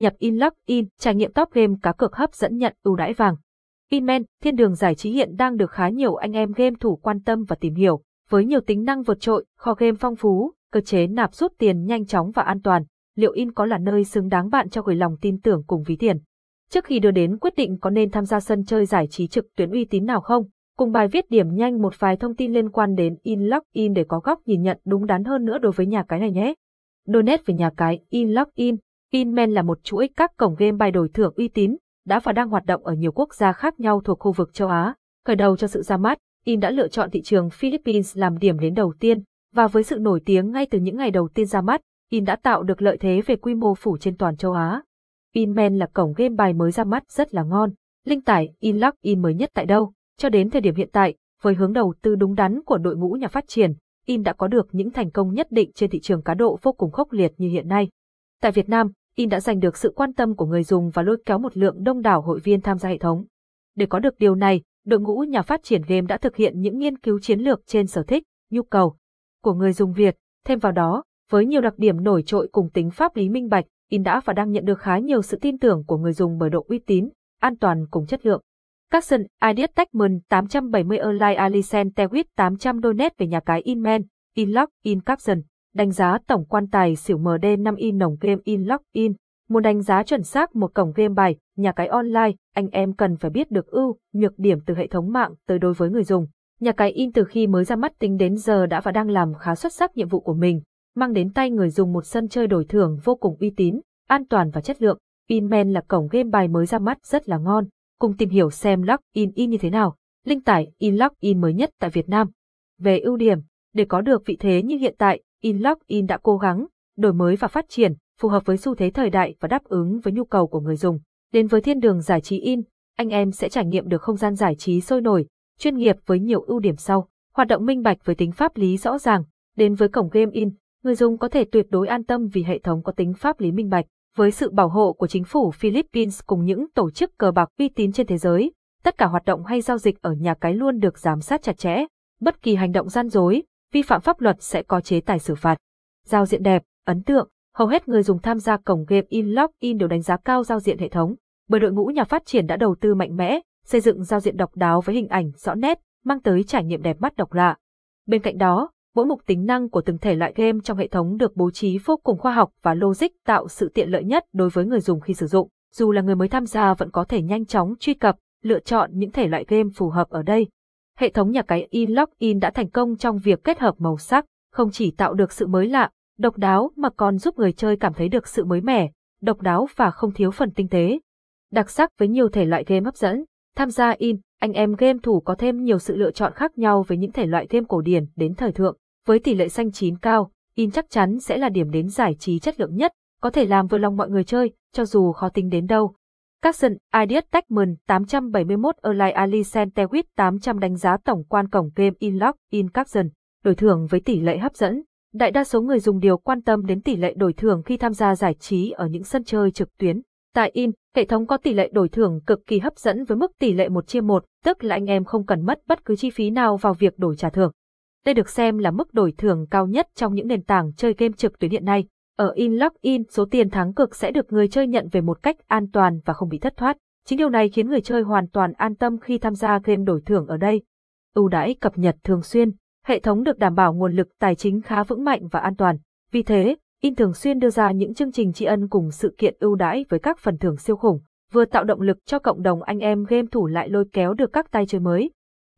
nhập Inlock In, trải nghiệm top game cá cược hấp dẫn nhận ưu đãi vàng. Inmen thiên đường giải trí hiện đang được khá nhiều anh em game thủ quan tâm và tìm hiểu, với nhiều tính năng vượt trội, kho game phong phú, cơ chế nạp rút tiền nhanh chóng và an toàn, liệu In có là nơi xứng đáng bạn cho gửi lòng tin tưởng cùng ví tiền? Trước khi đưa đến quyết định có nên tham gia sân chơi giải trí trực tuyến uy tín nào không, cùng bài viết điểm nhanh một vài thông tin liên quan đến Inlock In để có góc nhìn nhận đúng đắn hơn nữa đối với nhà cái này nhé. Donate về nhà cái Inlock In, Inman là một chuỗi các cổng game bài đổi thưởng uy tín, đã và đang hoạt động ở nhiều quốc gia khác nhau thuộc khu vực châu Á. Khởi đầu cho sự ra mắt, In đã lựa chọn thị trường Philippines làm điểm đến đầu tiên, và với sự nổi tiếng ngay từ những ngày đầu tiên ra mắt, In đã tạo được lợi thế về quy mô phủ trên toàn châu Á. Inman là cổng game bài mới ra mắt rất là ngon. Linh tải Inlock In mới nhất tại đâu? Cho đến thời điểm hiện tại, với hướng đầu tư đúng đắn của đội ngũ nhà phát triển, In đã có được những thành công nhất định trên thị trường cá độ vô cùng khốc liệt như hiện nay. Tại Việt Nam, In đã giành được sự quan tâm của người dùng và lôi kéo một lượng đông đảo hội viên tham gia hệ thống. Để có được điều này, đội ngũ nhà phát triển game đã thực hiện những nghiên cứu chiến lược trên sở thích, nhu cầu của người dùng Việt. Thêm vào đó, với nhiều đặc điểm nổi trội cùng tính pháp lý minh bạch, In đã và đang nhận được khá nhiều sự tin tưởng của người dùng bởi độ uy tín, an toàn cùng chất lượng. Capson, Ideas Techman 870 Online Alicent Tewit 800 Donate về nhà cái Inman, Inlock, In Capson. Đánh giá tổng quan tài xỉu MD 5 in nồng game in lock In. Muốn đánh giá chuẩn xác một cổng game bài, nhà cái online, anh em cần phải biết được ưu, nhược điểm từ hệ thống mạng tới đối với người dùng. Nhà cái in từ khi mới ra mắt tính đến giờ đã và đang làm khá xuất sắc nhiệm vụ của mình, mang đến tay người dùng một sân chơi đổi thưởng vô cùng uy tín, an toàn và chất lượng. Inman là cổng game bài mới ra mắt rất là ngon. Cùng tìm hiểu xem Lock In In như thế nào. Linh tải in lock In mới nhất tại Việt Nam. Về ưu điểm, để có được vị thế như hiện tại, Inlock In đã cố gắng, đổi mới và phát triển, phù hợp với xu thế thời đại và đáp ứng với nhu cầu của người dùng. Đến với thiên đường giải trí In, anh em sẽ trải nghiệm được không gian giải trí sôi nổi, chuyên nghiệp với nhiều ưu điểm sau. Hoạt động minh bạch với tính pháp lý rõ ràng. Đến với cổng game In, người dùng có thể tuyệt đối an tâm vì hệ thống có tính pháp lý minh bạch. Với sự bảo hộ của chính phủ Philippines cùng những tổ chức cờ bạc uy tín trên thế giới, tất cả hoạt động hay giao dịch ở nhà cái luôn được giám sát chặt chẽ. Bất kỳ hành động gian dối, vi phạm pháp luật sẽ có chế tài xử phạt. Giao diện đẹp, ấn tượng, hầu hết người dùng tham gia cổng game Inlock In đều đánh giá cao giao diện hệ thống, bởi đội ngũ nhà phát triển đã đầu tư mạnh mẽ, xây dựng giao diện độc đáo với hình ảnh rõ nét, mang tới trải nghiệm đẹp mắt độc lạ. Bên cạnh đó, mỗi mục tính năng của từng thể loại game trong hệ thống được bố trí vô cùng khoa học và logic tạo sự tiện lợi nhất đối với người dùng khi sử dụng. Dù là người mới tham gia vẫn có thể nhanh chóng truy cập, lựa chọn những thể loại game phù hợp ở đây. Hệ thống nhà cái InLogin đã thành công trong việc kết hợp màu sắc, không chỉ tạo được sự mới lạ, độc đáo mà còn giúp người chơi cảm thấy được sự mới mẻ, độc đáo và không thiếu phần tinh tế. Đặc sắc với nhiều thể loại game hấp dẫn, tham gia in, anh em game thủ có thêm nhiều sự lựa chọn khác nhau với những thể loại game cổ điển đến thời thượng. Với tỷ lệ xanh chín cao, in chắc chắn sẽ là điểm đến giải trí chất lượng nhất, có thể làm vừa lòng mọi người chơi, cho dù khó tính đến đâu. Capson, Ideas Techman 871 Erlai Ali Centewit 800 đánh giá tổng quan cổng game Inlock In Capson, đổi thưởng với tỷ lệ hấp dẫn. Đại đa số người dùng đều quan tâm đến tỷ lệ đổi thưởng khi tham gia giải trí ở những sân chơi trực tuyến. Tại In, hệ thống có tỷ lệ đổi thưởng cực kỳ hấp dẫn với mức tỷ lệ 1 chia 1, tức là anh em không cần mất bất cứ chi phí nào vào việc đổi trả thưởng. Đây được xem là mức đổi thưởng cao nhất trong những nền tảng chơi game trực tuyến hiện nay. Ở Inlock In, số tiền thắng cực sẽ được người chơi nhận về một cách an toàn và không bị thất thoát. Chính điều này khiến người chơi hoàn toàn an tâm khi tham gia game đổi thưởng ở đây. Ưu đãi cập nhật thường xuyên, hệ thống được đảm bảo nguồn lực tài chính khá vững mạnh và an toàn. Vì thế, In thường xuyên đưa ra những chương trình tri ân cùng sự kiện ưu đãi với các phần thưởng siêu khủng, vừa tạo động lực cho cộng đồng anh em game thủ lại lôi kéo được các tay chơi mới.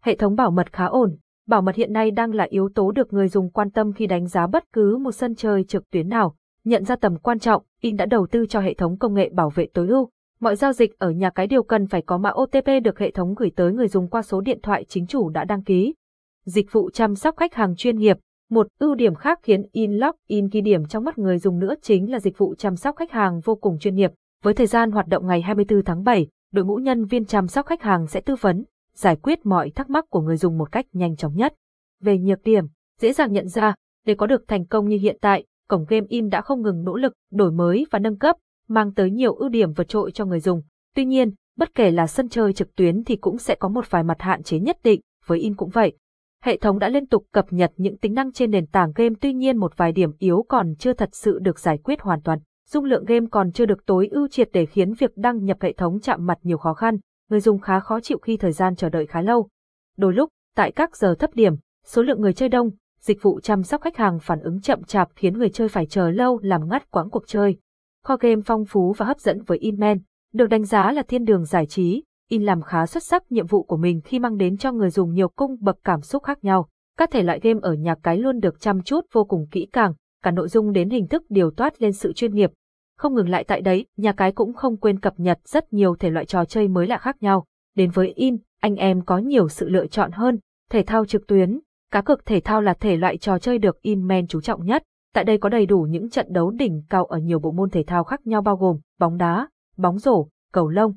Hệ thống bảo mật khá ổn, bảo mật hiện nay đang là yếu tố được người dùng quan tâm khi đánh giá bất cứ một sân chơi trực tuyến nào. Nhận ra tầm quan trọng, In đã đầu tư cho hệ thống công nghệ bảo vệ tối ưu. Mọi giao dịch ở nhà cái đều cần phải có mã OTP được hệ thống gửi tới người dùng qua số điện thoại chính chủ đã đăng ký. Dịch vụ chăm sóc khách hàng chuyên nghiệp, một ưu điểm khác khiến Inlock In ghi điểm trong mắt người dùng nữa chính là dịch vụ chăm sóc khách hàng vô cùng chuyên nghiệp. Với thời gian hoạt động ngày 24 tháng 7, đội ngũ nhân viên chăm sóc khách hàng sẽ tư vấn, giải quyết mọi thắc mắc của người dùng một cách nhanh chóng nhất. Về nhược điểm, dễ dàng nhận ra, để có được thành công như hiện tại, cổng game in đã không ngừng nỗ lực, đổi mới và nâng cấp, mang tới nhiều ưu điểm vượt trội cho người dùng. Tuy nhiên, bất kể là sân chơi trực tuyến thì cũng sẽ có một vài mặt hạn chế nhất định, với in cũng vậy. Hệ thống đã liên tục cập nhật những tính năng trên nền tảng game tuy nhiên một vài điểm yếu còn chưa thật sự được giải quyết hoàn toàn. dung lượng game còn chưa được tối ưu triệt để khiến việc đăng nhập hệ thống chạm mặt nhiều khó khăn, người dùng khá khó chịu khi thời gian chờ đợi khá lâu. Đôi lúc, tại các giờ thấp điểm, số lượng người chơi đông, dịch vụ chăm sóc khách hàng phản ứng chậm chạp khiến người chơi phải chờ lâu làm ngắt quãng cuộc chơi. Kho game phong phú và hấp dẫn với Inman, được đánh giá là thiên đường giải trí, In làm khá xuất sắc nhiệm vụ của mình khi mang đến cho người dùng nhiều cung bậc cảm xúc khác nhau. Các thể loại game ở nhà cái luôn được chăm chút vô cùng kỹ càng, cả nội dung đến hình thức điều toát lên sự chuyên nghiệp. Không ngừng lại tại đấy, nhà cái cũng không quên cập nhật rất nhiều thể loại trò chơi mới lạ khác nhau. Đến với In, anh em có nhiều sự lựa chọn hơn, thể thao trực tuyến, cá cược thể thao là thể loại trò chơi được Inman chú trọng nhất. Tại đây có đầy đủ những trận đấu đỉnh cao ở nhiều bộ môn thể thao khác nhau bao gồm bóng đá, bóng rổ, cầu lông.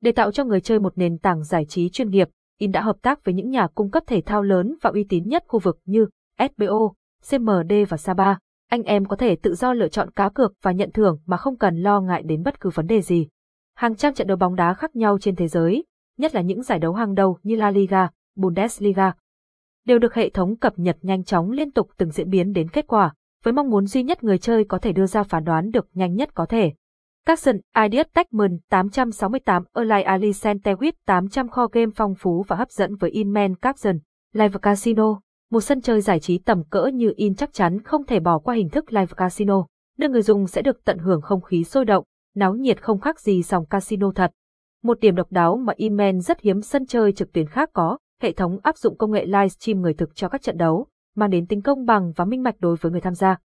Để tạo cho người chơi một nền tảng giải trí chuyên nghiệp, In đã hợp tác với những nhà cung cấp thể thao lớn và uy tín nhất khu vực như SBO, CMD và Saba. Anh em có thể tự do lựa chọn cá cược và nhận thưởng mà không cần lo ngại đến bất cứ vấn đề gì. Hàng trăm trận đấu bóng đá khác nhau trên thế giới, nhất là những giải đấu hàng đầu như La Liga, Bundesliga, đều được hệ thống cập nhật nhanh chóng liên tục từng diễn biến đến kết quả, với mong muốn duy nhất người chơi có thể đưa ra phán đoán được nhanh nhất có thể. Capson, Ideas Techman 868 Erlai Ali Centewit 800 kho game phong phú và hấp dẫn với Inman Capson, Live Casino. Một sân chơi giải trí tầm cỡ như In chắc chắn không thể bỏ qua hình thức Live Casino, nơi người dùng sẽ được tận hưởng không khí sôi động, náo nhiệt không khác gì dòng casino thật. Một điểm độc đáo mà Inman rất hiếm sân chơi trực tuyến khác có, hệ thống áp dụng công nghệ livestream người thực cho các trận đấu, mang đến tính công bằng và minh mạch đối với người tham gia.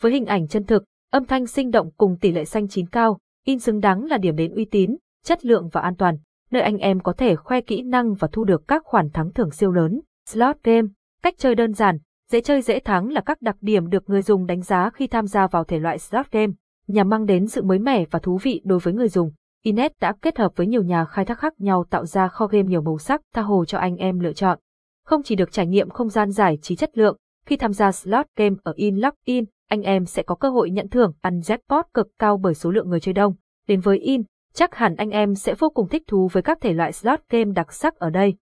Với hình ảnh chân thực, âm thanh sinh động cùng tỷ lệ xanh chín cao, in xứng đáng là điểm đến uy tín, chất lượng và an toàn, nơi anh em có thể khoe kỹ năng và thu được các khoản thắng thưởng siêu lớn. Slot game, cách chơi đơn giản, dễ chơi dễ thắng là các đặc điểm được người dùng đánh giá khi tham gia vào thể loại slot game, nhằm mang đến sự mới mẻ và thú vị đối với người dùng. Inet đã kết hợp với nhiều nhà khai thác khác nhau tạo ra kho game nhiều màu sắc tha hồ cho anh em lựa chọn. Không chỉ được trải nghiệm không gian giải trí chất lượng, khi tham gia slot game ở Inlock In, anh em sẽ có cơ hội nhận thưởng ăn jackpot cực cao bởi số lượng người chơi đông. Đến với In, chắc hẳn anh em sẽ vô cùng thích thú với các thể loại slot game đặc sắc ở đây.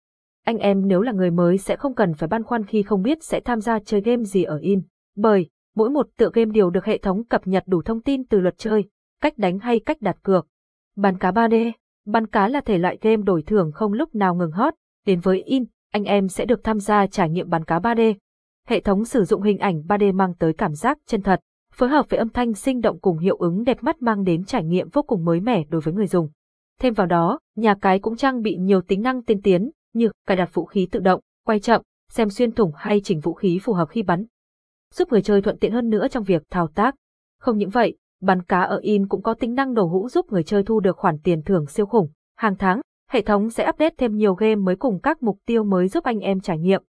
Anh em nếu là người mới sẽ không cần phải băn khoăn khi không biết sẽ tham gia chơi game gì ở In, bởi mỗi một tựa game đều được hệ thống cập nhật đủ thông tin từ luật chơi, cách đánh hay cách đặt cược. Bắn cá 3D Bắn cá là thể loại game đổi thưởng không lúc nào ngừng hot, đến với In, anh em sẽ được tham gia trải nghiệm bắn cá 3D, hệ thống sử dụng hình ảnh 3D mang tới cảm giác chân thật, phối hợp với âm thanh sinh động cùng hiệu ứng đẹp mắt mang đến trải nghiệm vô cùng mới mẻ đối với người dùng. Thêm vào đó, nhà cái cũng trang bị nhiều tính năng tiên tiến như cài đặt vũ khí tự động, quay chậm, xem xuyên thủng hay chỉnh vũ khí phù hợp khi bắn, giúp người chơi thuận tiện hơn nữa trong việc thao tác. Không những vậy, bắn cá ở in cũng có tính năng nổ hũ giúp người chơi thu được khoản tiền thưởng siêu khủng. Hàng tháng, hệ thống sẽ update thêm nhiều game mới cùng các mục tiêu mới giúp anh em trải nghiệm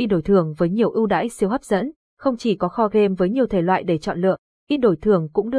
in đổi thưởng với nhiều ưu đãi siêu hấp dẫn, không chỉ có kho game với nhiều thể loại để chọn lựa, in đổi thưởng cũng đưa